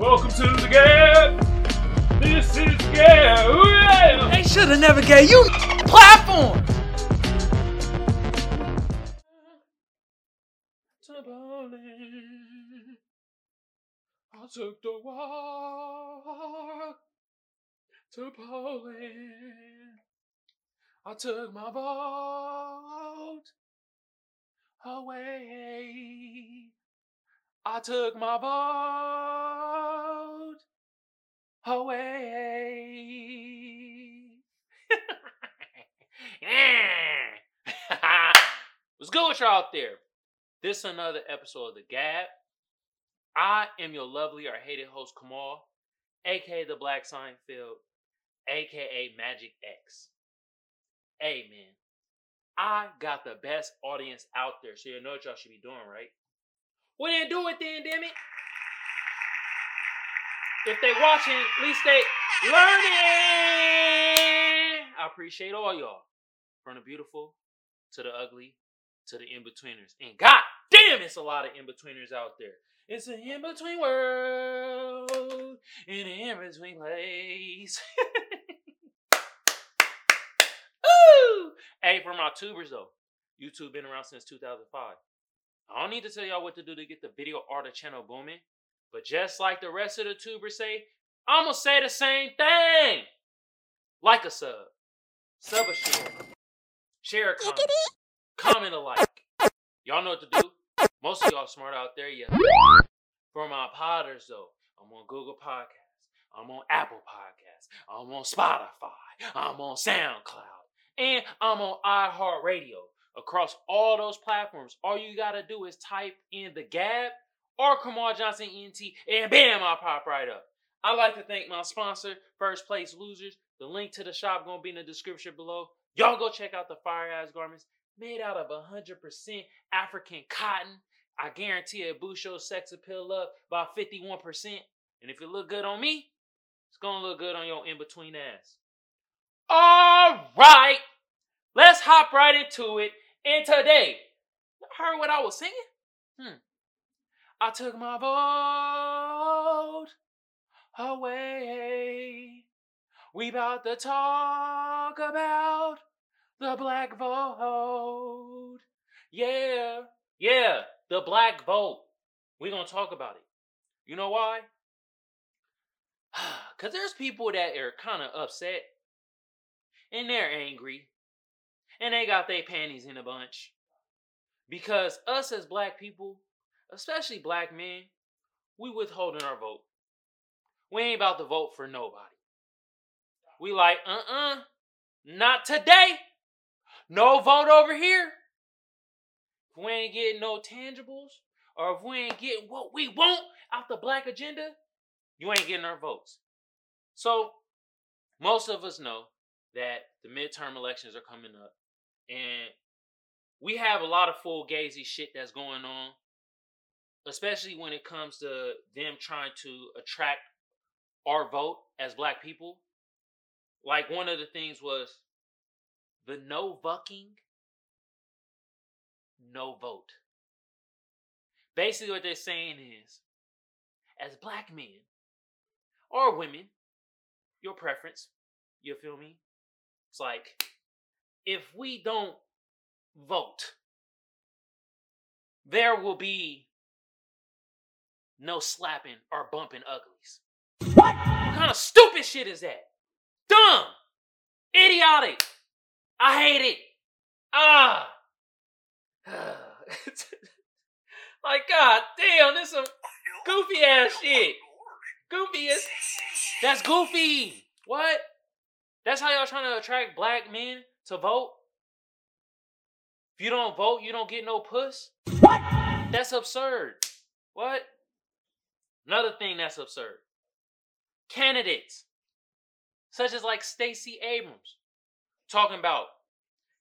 Welcome to the Gab. This is. Ooh, yeah. They should have never gave you platform. I took the walk to Poland. I took my boat away. I took my boat away. What's good with y'all out there? This is another episode of The Gab. I am your lovely or hated host, Kamal, aka the Black Seinfeld, aka Magic X. Hey I got the best audience out there, so you know what y'all should be doing, right? Well then do it then, damn it. If they watching, at least they learning. I appreciate all y'all. From the beautiful to the ugly to the in-betweeners. And god damn, it's a lot of in-betweeners out there. It's an in-between world in an in-between place. Ooh! Hey, for my tubers though, YouTube been around since 2005. I don't need to tell y'all what to do to get the video art of channel booming, but just like the rest of the tubers say, I'm gonna say the same thing. Like a sub, sub a share, share a comment, comment a like. Y'all know what to do. Most of y'all smart out there, yeah. For my podders though, I'm on Google Podcasts, I'm on Apple Podcasts, I'm on Spotify, I'm on SoundCloud, and I'm on iHeartRadio. Across all those platforms, all you gotta do is type in the Gab or Kamal Johnson ENT, and bam, I'll pop right up. I'd like to thank my sponsor, First Place Losers. The link to the shop gonna be in the description below. Y'all go check out the fire ass garments made out of 100% African cotton. I guarantee it boost your sex appeal up by 51%. And if it look good on me, it's gonna look good on your in-between ass. All right, let's hop right into it. And today, heard what I was singing? Hmm. I took my boat away. We about to talk about the black vote. Yeah, yeah, the black vote. We're gonna talk about it. You know why? Cause there's people that are kind of upset and they're angry and they got their panties in a bunch. Because us as black people, especially black men, we withholding our vote. We ain't about to vote for nobody. We like, uh-uh, not today. No vote over here. If we ain't getting no tangibles, or if we ain't getting what we want out the black agenda, you ain't getting our votes. So, most of us know that the midterm elections are coming up, and we have a lot of full gazy shit that's going on, especially when it comes to them trying to attract our vote as black people. Like one of the things was the no bucking, no vote. Basically, what they're saying is, as black men or women, your preference, you feel me? It's like, if we don't vote, there will be no slapping or bumping uglies. What? What kind of stupid shit is that? Dumb! Idiotic! I hate it! Ah! like, god damn, this is some goofy ass shit. Goofy as. That's goofy! What? That's how y'all trying to attract black men to vote? If you don't vote, you don't get no puss? What? That's absurd. What? Another thing that's absurd. Candidates, such as like Stacey Abrams, talking about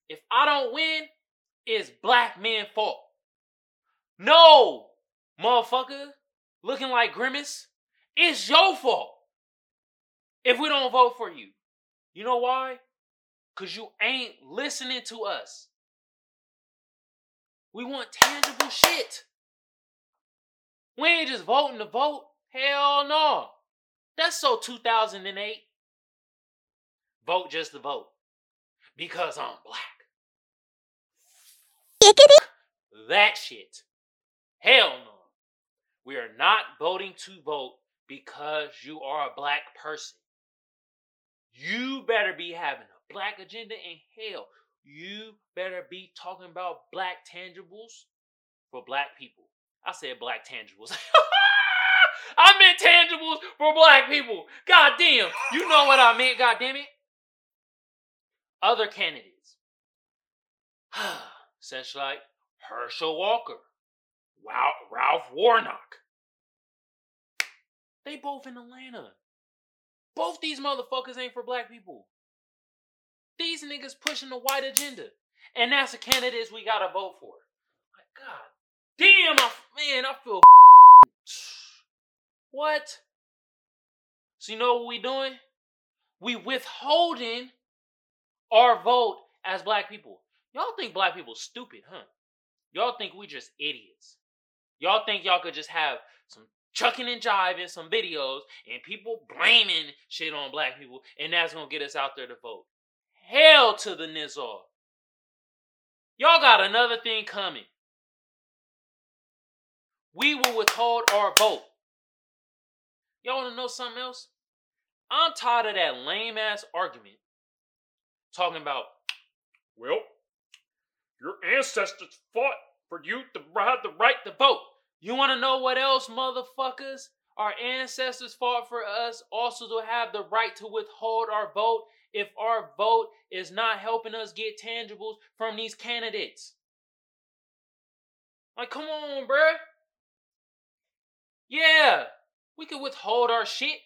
if I don't win, it's black men' fault. No, motherfucker, looking like Grimace, it's your fault if we don't vote for you. You know why? Because you ain't listening to us. We want tangible shit. We ain't just voting to vote. Hell no. That's so 2008. Vote just to vote. Because I'm black. That shit. Hell no. We are not voting to vote because you are a black person. You better be having black agenda and hell, you better be talking about black tangibles for black people. I said black tangibles. I meant tangibles for black people. God damn. You know what I meant, god damn it. Other candidates. Such like Herschel Walker, Ralph Warnock. They both in Atlanta. Both these motherfuckers ain't for black people. These niggas pushing the white agenda. And that's the candidates we gotta vote for. My God. Damn, I, man, I feel. What? So, you know what we doing? We withholding our vote as black people. Y'all think black people stupid, huh? Y'all think we just idiots. Y'all think y'all could just have some chucking and jiving, some videos, and people blaming shit on black people, and that's gonna get us out there to vote. Hell to the Nizar. Y'all got another thing coming. We will withhold our vote. Y'all wanna know something else? I'm tired of that lame ass argument talking about, well, your ancestors fought for you to have the right to vote. You want to know what else, motherfuckers? Our ancestors fought for us also to have the right to withhold our vote if our vote is not helping us get tangibles from these candidates. Like, come on, bruh. Yeah, we could withhold our shit.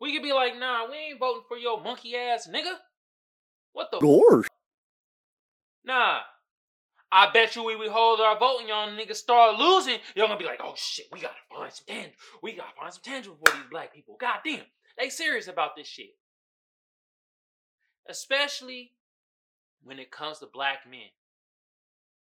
We could be like, nah, we ain't voting for your monkey ass nigga. What the? Gorge. Nah, I bet you we withhold our vote and y'all niggas start losing, y'all gonna be like, oh shit, we gotta find some tangible. We gotta find some tangible for these black people. God damn, they serious about this shit. Especially when it comes to black men.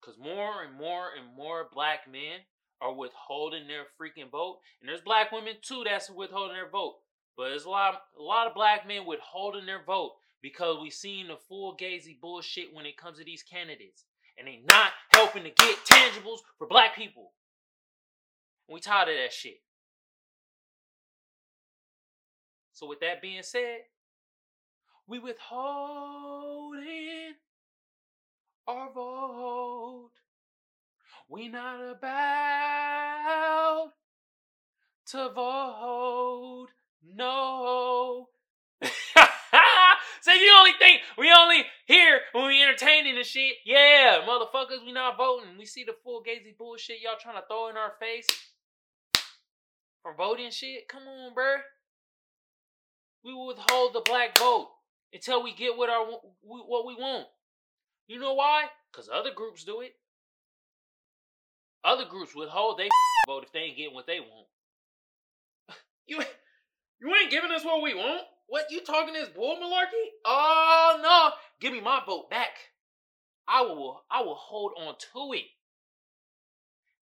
Cause more and more and more black men are withholding their freaking vote. And there's black women too that's withholding their vote. But there's a lot, a lot of black men withholding their vote because we've seen the full gazy bullshit when it comes to these candidates and they're not helping to get tangibles for black people. We tired of that shit. So with that being said, we withholding our vote. We not about to vote no so you only think we only here when we entertaining and shit. Yeah, motherfuckers, we not voting. We see the full gazy bullshit y'all trying to throw in our face for voting shit. Come on, bruh. We will withhold the black vote until we get what our what we want. You know why? Cause other groups do it. Other groups withhold they vote if they ain't getting what they want. You you ain't giving us what we want. What you talking this bull malarkey? Oh no! Give me my vote back. I will I will hold on to it.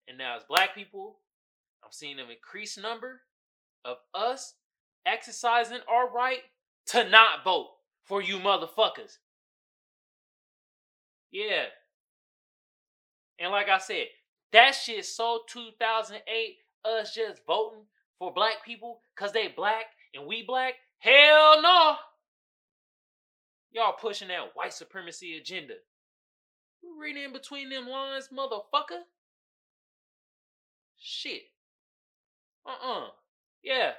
And now as black people, I'm seeing an increased number of us exercising our right to not vote for you motherfuckers. Yeah. And like I said, that shit so 2008 us just voting for black people cuz they black and we black Hell no. Y'all pushing that white supremacy agenda. You reading in between them lines, motherfucker? Shit. Uh-uh. Yeah.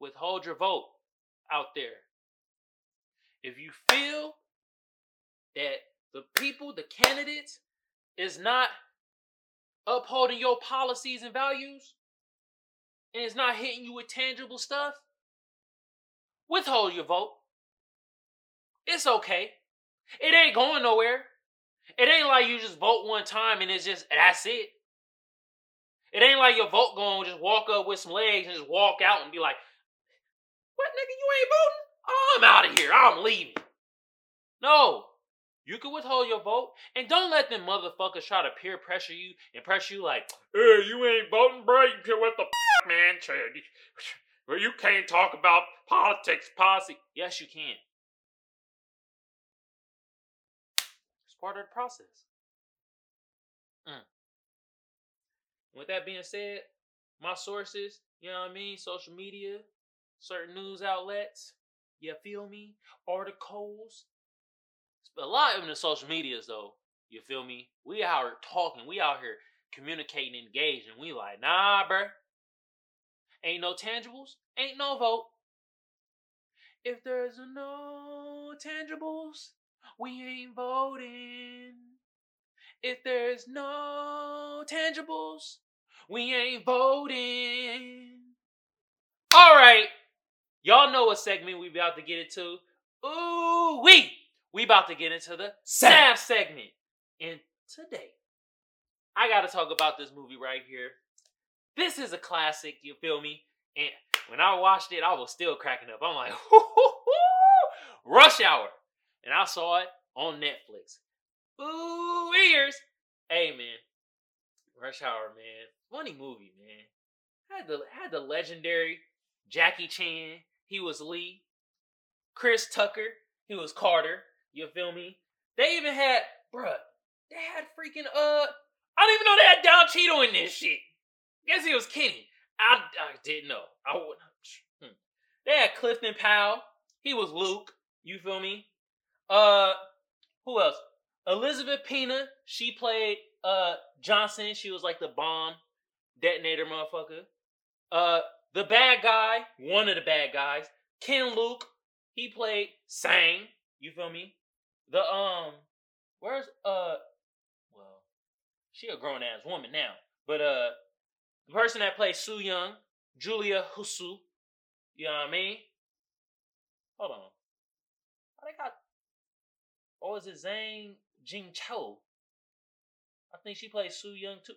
Withhold your vote out there. If you feel that the people, the candidates, is not upholding your policies and values, and it's not hitting you with tangible stuff, withhold your vote. It's okay. It ain't going nowhere. It ain't like you just vote one time and it's just that's it. It ain't like your vote going just walk up with some legs and just walk out and be like, "What nigga, you ain't voting? Oh, I'm out of here. I'm leaving." No, You can withhold your vote, and don't let them motherfuckers try to peer pressure you and pressure you like, hey, you ain't voting, bro. You what the f- man? Well, you can't talk about politics, policy. Yes, you can. It's part of the process. Mm. With that being said, my sources, you know what I mean? Social media, certain news outlets, you feel me? Articles. A lot of them the social medias though, you feel me? We out here talking, we out here communicating, engaging. We like, nah, bruh. Ain't no tangibles, ain't no vote. If there's no tangibles, we ain't voting. If there's no tangibles, we ain't voting. All right. Y'all know what segment we about to get into. Ooh, we we about to get into the SAF segment. And today, I got to talk about this movie right here. This is a classic, you feel me? And when I watched it, I was still cracking up. I'm like, Rush Hour. And I saw it on Netflix. Ooh, ears. Hey, man. Rush Hour, man. Funny movie, man. Had the had the legendary Jackie Chan. He was Lee. Chris Tucker. He was Carter. You feel me? They even had, bruh. They had freaking uh. I don't even know they had Don Cheadle in this shit. Guess he was Kenny. I, I didn't know. I would. Hmm. They had Clifton Powell. He was Luke. You feel me? Uh, who else? Elizabeth Pena. She played uh Johnson. She was like the bomb detonator motherfucker. Uh, the bad guy. One of the bad guys. Ken Luke. He played Sang. You feel me? The um, where's uh, well, she a grown ass woman now, but uh, the person that plays Su Young, Julia Hsu. You know what I mean? Hold on. Oh, they got. Or is it Zhang Jingchu? I think she plays Su Young too.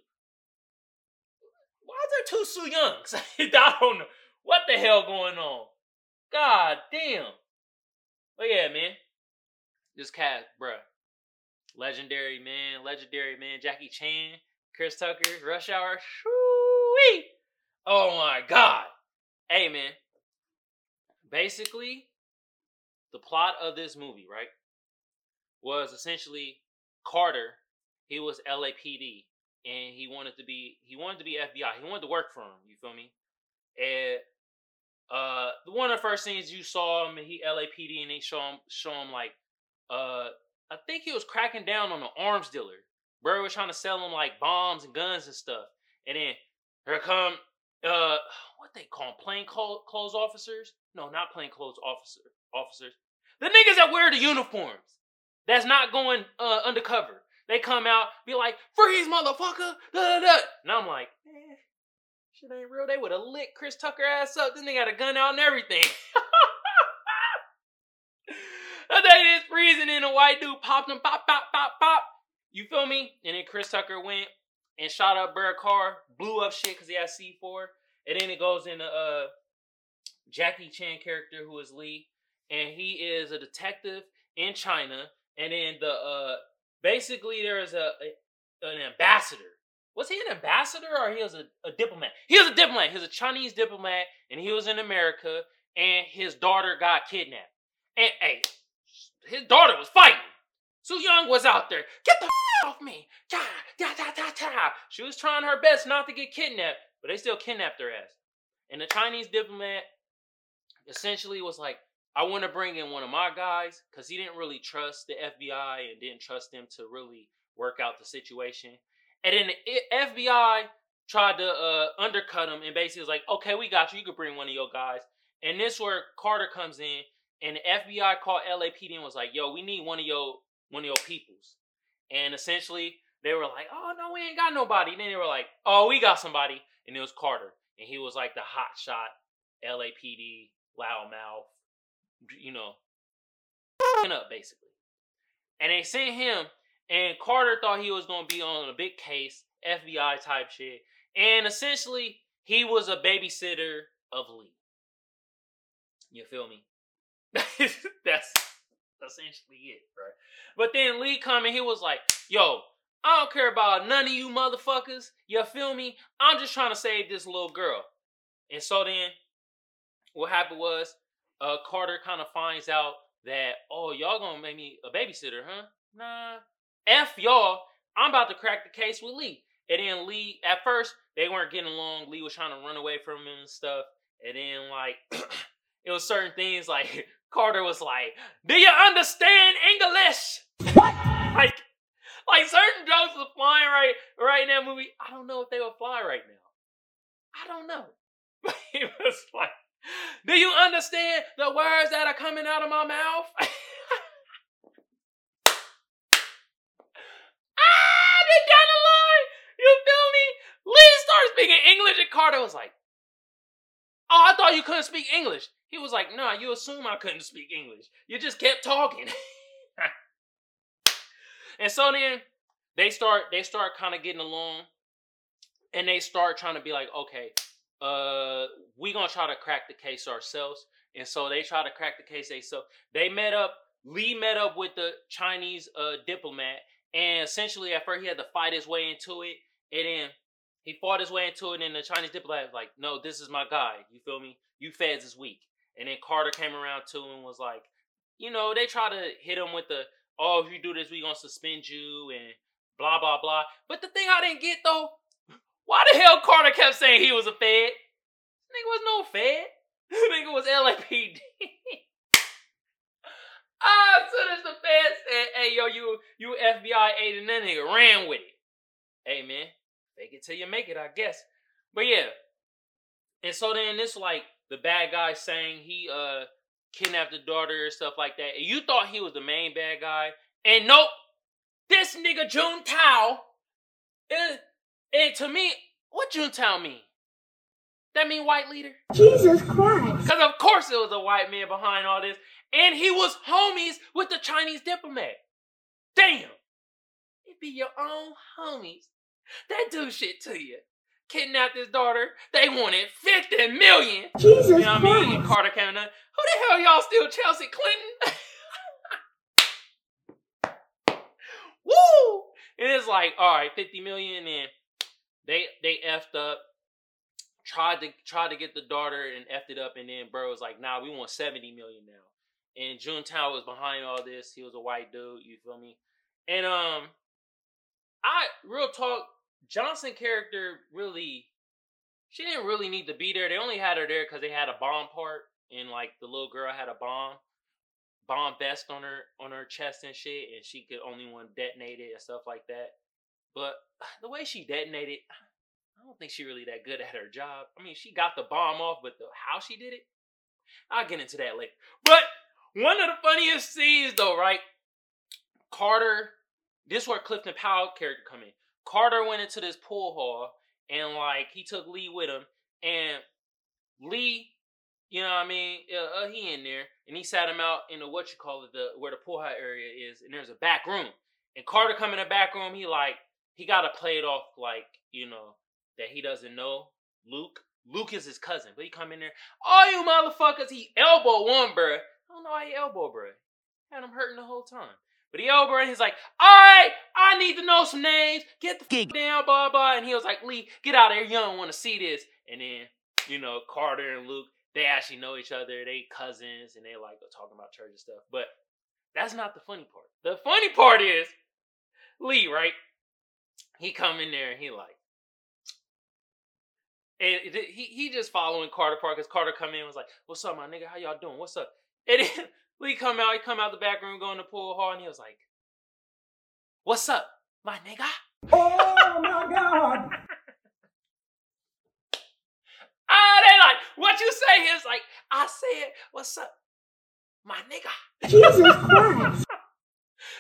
Why is there two Su Youngs? I don't know. What the hell going on? God damn. But yeah, man. This cat, bruh. Legendary man, legendary man. Jackie Chan, Chris Tucker, Rush Hour. Shoo-wee. Oh my god. Hey man. Basically, the plot of this movie, right, was essentially Carter. He was LAPD, and he wanted to be he wanted to be FBI. He wanted to work for him. You feel me? And uh, one of the first things you saw him, he LAPD, and they show him show him like uh, I think he was cracking down on an arms dealer. Bro was trying to sell him like bombs and guns and stuff. And then here come uh what they call them, plain clothes officers? No, not plain clothes officer officers. The niggas that wear the uniforms. That's not going uh undercover. They come out, be like, freeze, motherfucker! Da, da, da. And I'm like, eh, shit ain't real. They would have lit Chris Tucker ass up. Then they got a gun out and everything. I think this freezing and a white dude popped him, pop, pop, pop, pop. You feel me? And then Chris Tucker went and shot up Bird car, blew up shit because he had C4. And then it goes into uh Jackie Chan character who is Lee, and he is a detective in China. And then the uh basically there is a, a an ambassador. Was he an ambassador or he was a, a diplomat? He was a diplomat. He was a Chinese diplomat, and he was in America, and his daughter got kidnapped. And hey, his daughter was fighting. Su Young was out there. Get the f- off me. Da, da, da, da, da. She was trying her best not to get kidnapped, but they still kidnapped her ass. And the Chinese diplomat essentially was like, I want to bring in one of my guys because he didn't really trust the FBI and didn't trust them to really work out the situation. And then the FBI tried to uh, undercut him and basically was like, okay, we got you. You could bring one of your guys. And this where Carter comes in and the FBI called LAPD and was like, "Yo, we need one of your one of your peoples." And essentially, they were like, "Oh no, we ain't got nobody." And then they were like, "Oh, we got somebody," and it was Carter, and he was like the hot shot LAPD loudmouth, you know, up basically. And they sent him, and Carter thought he was gonna be on a big case, FBI type shit, and essentially he was a babysitter of Lee. You feel me? that's essentially it, bro. But then Lee come coming, he was like, "Yo, I don't care about none of you motherfuckers. You feel me? I'm just trying to save this little girl." And so then, what happened was, uh, Carter kind of finds out that, "Oh, y'all gonna make me a babysitter, huh? Nah, f y'all. I'm about to crack the case with Lee." And then Lee, at first, they weren't getting along. Lee was trying to run away from him and stuff. And then like it was certain things like Carter was like, "Do you understand English?" What? Like, like certain jokes were flying right, right in that movie. I don't know if they would fly right now. I don't know. But he was like, "Do you understand the words that are coming out of my mouth?" ah, they got a line. You feel me? Lee started speaking English, and Carter was like, Oh, I thought you couldn't speak English. He was like, Nah, you assume I couldn't speak English. You just kept talking. and so then they start they start kind of getting along and they start trying to be like, okay, uh, we gonna try to crack the case ourselves. And so they try to crack the case themselves. They met up, Lee met up with the Chinese uh diplomat, and essentially at first he had to fight his way into it. And then he fought his way into it, and the Chinese diplomat was like, "No, this is my guy. You feel me? You feds is weak." And then Carter came around too and was like, "You know, they try to hit him with the, oh, if you do this, we gonna suspend you and blah blah blah." But the thing I didn't get though, why the hell Carter kept saying he was a fed? Nigga was no fed. Nigga was LAPD. ah, as soon as the feds said, "Hey, yo, you you FBI agent," that nigga ran with it. Hey man, fake it till you make it, I guess. But yeah. And so then this like the bad guy saying he uh kidnapped the daughter and stuff like that. And you thought he was the main bad guy. And nope. This nigga Juntao is and to me, what Juntao mean? That mean white leader? Jesus Christ. Because of course it was a white man behind all this. And he was homies with the Chinese diplomat. Damn. It be your own homies that do shit to you. Kidnapped his daughter. They wanted 50 million. Jesus You know what I mean? And Christ. Carter came. Who the hell y'all still Chelsea Clinton? Woo! And it's like, all right, 50 million and they they effed up. Tried to tried to get the daughter and effed it up, and then bro was like, nah, we want 70 million now. And Juntao was behind all this. He was a white dude, you feel me? And um I real talk, Johnson character really she didn't really need to be there. They only had her there because they had a bomb part, and like the little girl had a bomb, bomb vest on her on her chest and shit, and she could only one detonate it and stuff like that. But the way she detonated, I don't think she really that good at her job. I mean, she got the bomb off, but the how she did it, I'll get into that later. But one of the funniest scenes though, right? Carter, this is where Clifton Powell character come in. Carter went into this pool hall and like he took Lee with him, and Lee, you know what I mean, uh, uh, he in there, and he sat him out in the what you call it, the where the pool hall area is, and there's a back room, and Carter come in the back room, he like he gotta play it off like you know that he doesn't know Luke. Luke is his cousin, but he come in there, oh you motherfuckers, he elbow one, bruh. I don't know how he elbow, bruh. Had him hurting the whole time. But he over and he's like, all right, I need to know some names. Get the f- down, blah, blah. And he was like, Lee, get out of here. You don't want to see this. And then, you know, Carter and Luke, they actually know each other. They cousins and they like talking about church and stuff. But that's not the funny part. The funny part is Lee, right? He come in there and he like, and he he just following Carter Park because Carter come in and was like, "What's up, my nigga? How y'all doing? What's up?" And then Lee come out, he come out the back room, go in the pool hall, and he was like, "What's up, my nigga?" Oh my God. Ah, they like, "What you say?" He was like, "I said, what's up, my nigga?" Jesus Christ.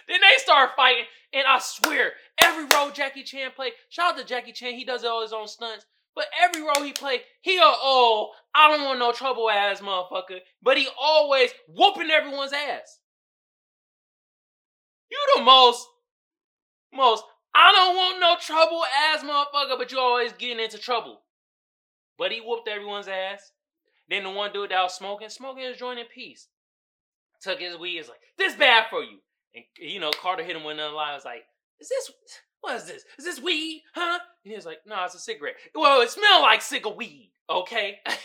Then they start fighting, and I swear, every role Jackie Chan played, shout out to Jackie Chan, he does all his own stunts. But every role he played, he a oh, I don't want no trouble ass motherfucker. But he always whooping everyone's ass. You the most, most, I don't want no trouble ass motherfucker, but you always getting into trouble. But he whooped everyone's ass. Then the one dude that was smoking, smoking his joint in peace. took his weed. Is like, this bad for you. And you know, Carter hit him with another line. I was like, is this what is this? Is this weed? Huh? And he was like, no, it's a cigarette. Well, it smelled like cigarette weed, okay? ah,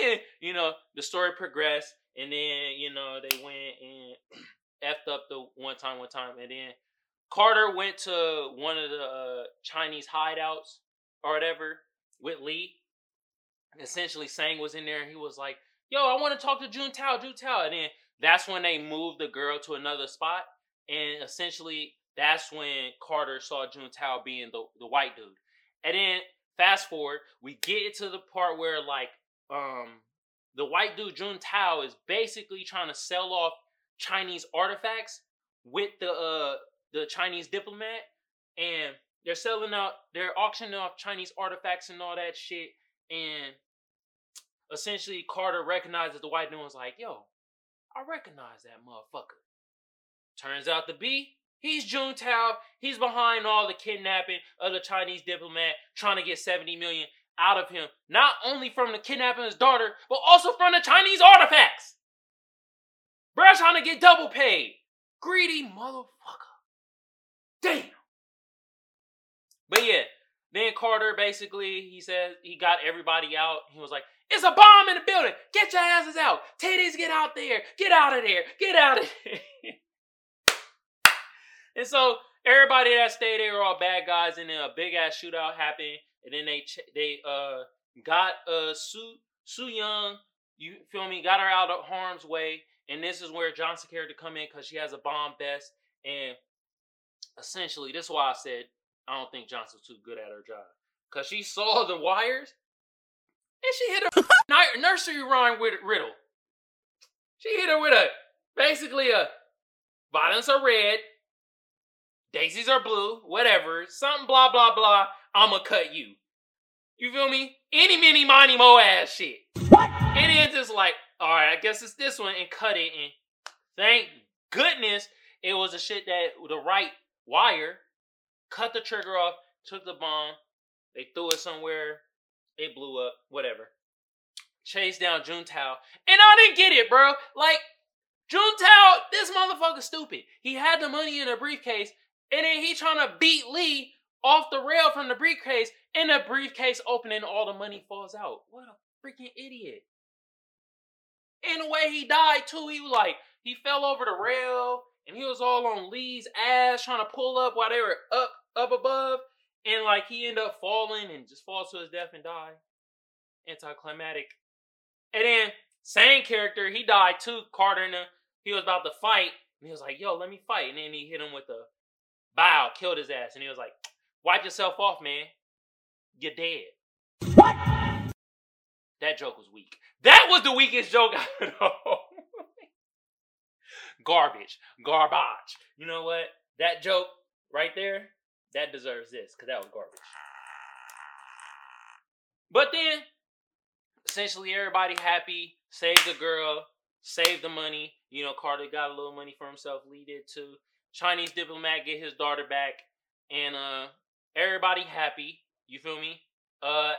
then you know the story progressed, and then you know they went and effed up the one time, one time, and then Carter went to one of the uh, Chinese hideouts or whatever with Lee. Essentially, Sang was in there, and he was like, "Yo, I want to talk to Jun Tao, Jun Tao," and then that's when they moved the girl to another spot, and essentially that's when Carter saw Jun Tao being the the white dude, and then fast forward, we get to the part where like um the white dude Jun Tao is basically trying to sell off Chinese artifacts with the uh the Chinese diplomat. And they're selling out they're auctioning off Chinese artifacts and all that shit. And essentially Carter recognizes the white dude was like, yo, I recognize that motherfucker. Turns out to be He's Jun Tao. He's behind all the kidnapping of the Chinese diplomat, trying to get 70 million out of him, not only from the kidnapping his daughter, but also from the Chinese artifacts. Bruh trying to get double paid. Greedy motherfucker. Damn. But yeah, then Carter basically he says he got everybody out. He was like, "It's a bomb in the building. Get your asses out. Titties, get out there. Get out of there. Get out of there." and so everybody that stayed there were all bad guys, and then a big ass shootout happened. And then they they uh got uh Sue Sue Young, you feel me? Got her out of harm's way, and this is where Johnson character come in because she has a bomb vest, and essentially this is why I said I don't think Johnson's too good at her job because she saw the wires and she hit a nursery rhyme with riddle. She hit her with a basically a violence are red, daisies are blue, whatever, something blah blah blah. I'ma cut you. You feel me? Any mini miny mo ass shit. And then just like, all right, I guess it's this one, and cut it. And thank goodness it was a shit that the right wire cut the trigger off, took the bomb, they threw it somewhere, it blew up, whatever. Chased down Jun Tao, and I didn't get it, bro. Like Jun Tao, this motherfucker stupid. He had the money in a briefcase, and then he trying to beat Lee off the rail from the briefcase, and the briefcase opening, all the money falls out. What a freaking idiot! And the way he died too, he was like he fell over the rail, and he was all on Lee's ass trying to pull up while they were up up above, and like he ended up falling and just falls to his death and die. Anticlimactic. And then Sang character, he died too. Carter and he was about to fight, and he was like, "Yo, let me fight," and then he hit him with a bow, killed his ass, and he was like, "Wipe yourself off, man. You're dead." What? That joke was weak. That was the weakest joke I know. Garbage, garbage. You know what? That joke right there, that deserves this because that was garbage. But then, essentially, everybody happy, Save the girl, save the money. You know, Carter got a little money for himself. Lee did too. Chinese diplomat get his daughter back, and uh, everybody happy. You feel me? Uh,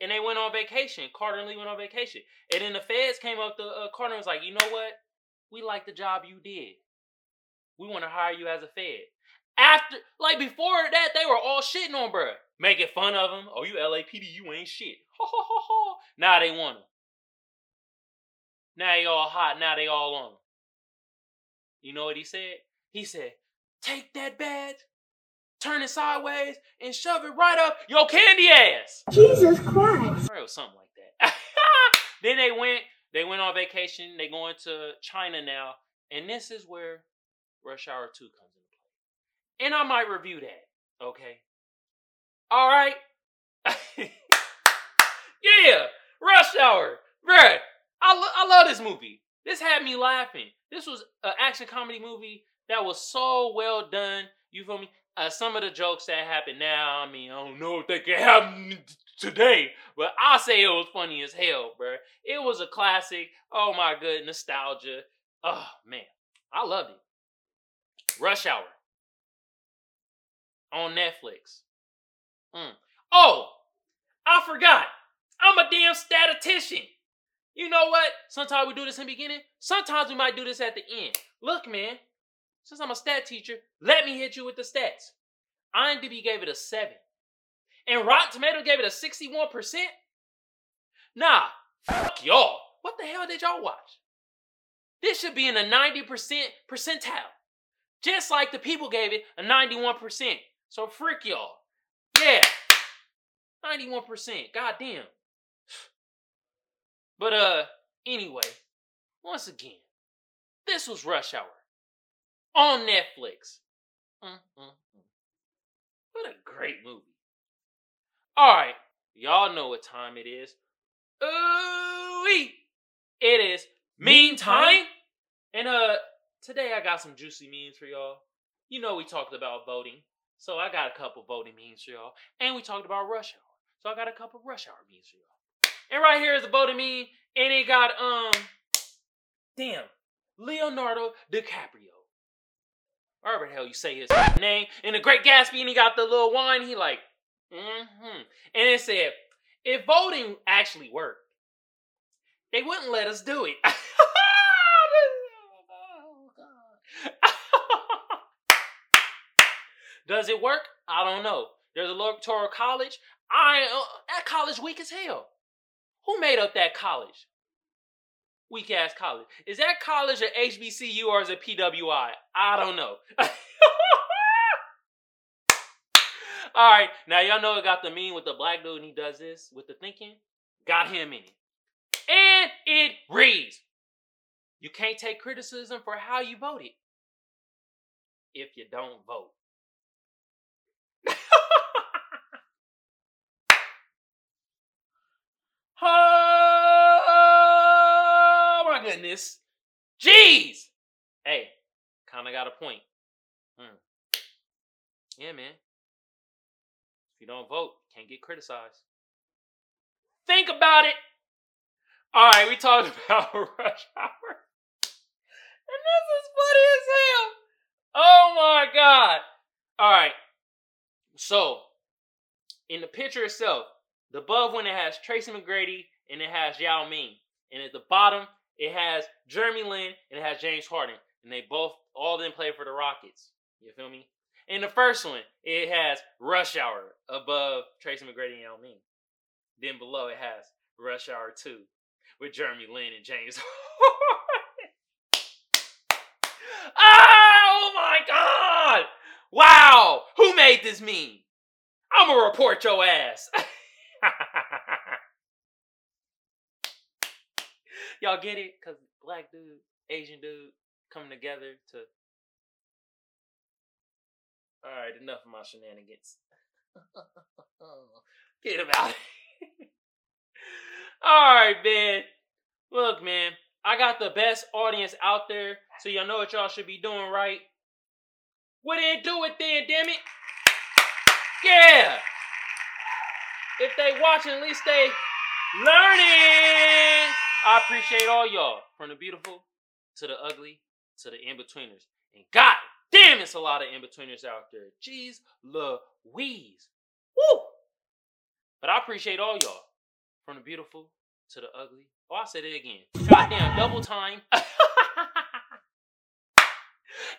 and they went on vacation. Carter and Lee went on vacation, and then the feds came up to uh, Carter was like, "You know what? We like the job you did. We want to hire you as a fed." After, like before that, they were all shitting on bruh, making fun of him. Oh, you LAPD, you ain't shit. Now they want him. Now they all hot. Now they all on him. You know what he said? He said, "Take that badge, turn it sideways, and shove it right up your candy ass." Jesus Christ. Or something like that. then they went. They went on vacation. They going to China now, and this is where Rush Hour Two comes play. And I might review that. Okay. All right. yeah, Rush Hour, bruh. I lo- I love this movie. This had me laughing. This was an action comedy movie that was so well done. You feel me? Uh, some of the jokes that happen now, I mean, I don't know if they can happen today, but I say it was funny as hell, bruh. It was a classic. Oh my good nostalgia. Oh man, I loved it. Rush Hour on Netflix. Mm. Oh, I forgot. I'm a damn statistician. You know what? Sometimes we do this in the beginning. Sometimes we might do this at the end. Look, man. Since I'm a stat teacher, let me hit you with the stats. IMDb gave it a 7. And Rotten Tomato gave it a 61%? Nah, fuck y'all. What the hell did y'all watch? This should be in a 90% percentile. Just like the people gave it a 91%. So frick y'all. Yeah. 91%. God damn. But uh anyway, once again, this was Rush Hour on Netflix. What a great movie. All right, y'all know what time it is. Ooh, it is mean time. And uh, today I got some juicy memes for y'all. You know we talked about voting, so I got a couple voting memes for y'all, and we talked about rush hour, so I got a couple rush hour memes for y'all. And right here is a voting meme, and it got um, damn, Leonardo DiCaprio. Whatever the hell you say his name. In the Great Gatsby, and he got the little wine. He like, mm-hmm. And it said, if voting actually worked, they wouldn't let us do it. Does it work? I don't know. There's a electoral college. I uh, that college weak as hell. Who made up that college? Weak ass college. Is that college a HBCU or is it PWI? I don't know. All right, now y'all know it got the meme with the black dude and he does this with the thinking. Got him in it. And it reads You can't take criticism for how you voted if you don't vote. oh my goodness. Jeez. Hey, kind of got a point. Hmm. Yeah, man. If you don't vote, can't get criticized. Think about it. All right, we talked about rush hour. And this is funny as hell. Oh my god. All right. So, in the picture itself, the above one it has Tracy McGrady and it has Yao Ming. And at the bottom, it has Jeremy Lin and it has James Harden. And they both, all them play for the Rockets. You feel me? In the first one, it has Rush Hour above Tracy McGrady and Yao Ming. Then below, it has Rush Hour 2 with Jeremy Lin and James oh my god! Wow! Who made this meme? I'ma report your ass. Y'all get it? Cause black dude, Asian dude coming together to Alright, enough of my shenanigans. Get about it. Alright, man. Look, man, I got the best audience out there, so y'all know what y'all should be doing, right? Well, then do it then, damn it. Yeah. If they watching, at least they learning. I appreciate all y'all, from the beautiful to the ugly to the in-betweeners. And God damn, it's a lot of in-betweeners out there. Jeez Louise. Woo! But I appreciate all y'all, from the beautiful to the ugly. Oh, I said it again. Goddamn, double time.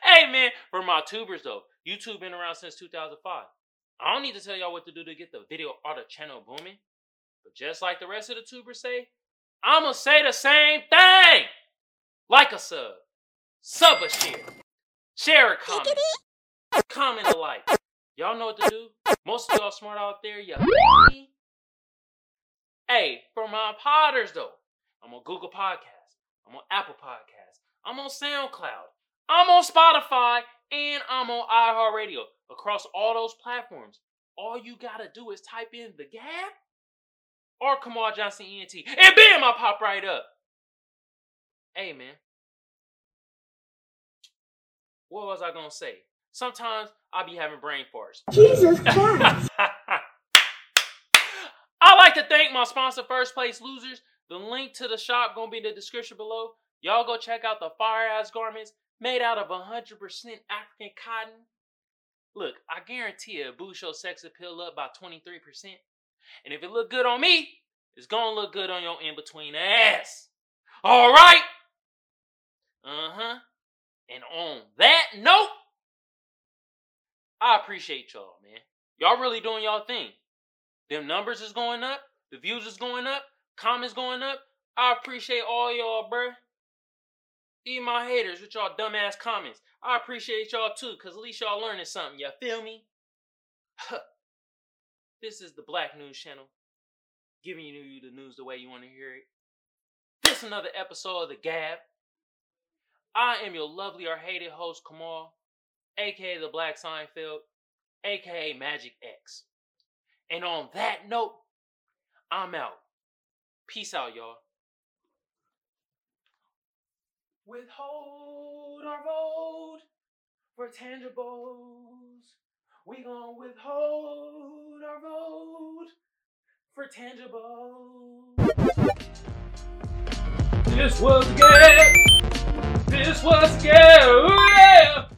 hey, man, for my tubers, though, YouTube been around since 2005. I don't need to tell y'all what to do to get the video or the channel booming. But just like the rest of the tubers say, I'ma say the same thing. Like a sub, sub a share, share a comment, comment a like. Y'all know what to do. Most of y'all smart out there, you Hey, for my potters though, I'm on Google Podcasts, I'm on Apple Podcasts, I'm on SoundCloud, I'm on Spotify, and I'm on iHeartRadio. Across all those platforms, all you gotta do is type in the Gab or Kamal Johnson ENT, and bam, I pop right up. Hey man, what was I gonna say? Sometimes I be having brain farts. Jesus Christ. I like to thank my sponsor, First Place Losers. The link to the shop gonna be in the description below. Y'all go check out the fire ass garments made out of 100% African cotton. Look, I guarantee it boost your sex appeal up by 23%. And if it look good on me, it's gonna look good on your in between ass. All right. Uh huh. And on that note, I appreciate y'all, man. Y'all really doing y'all thing. Them numbers is going up, the views is going up, comments going up. I appreciate all y'all, bruh. Even my haters with y'all dumbass comments. I appreciate y'all too, cause at least y'all learning something. You feel me? this is the Black News Channel, giving you the news the way you want to hear it. This is another episode of the Gab. I am your lovely or hated host, Kamal, aka the Black Seinfeld, aka Magic X. And on that note, I'm out. Peace out, y'all. Withhold our vote for tangibles. We gon' withhold our vote for tangible. This was good. This was good.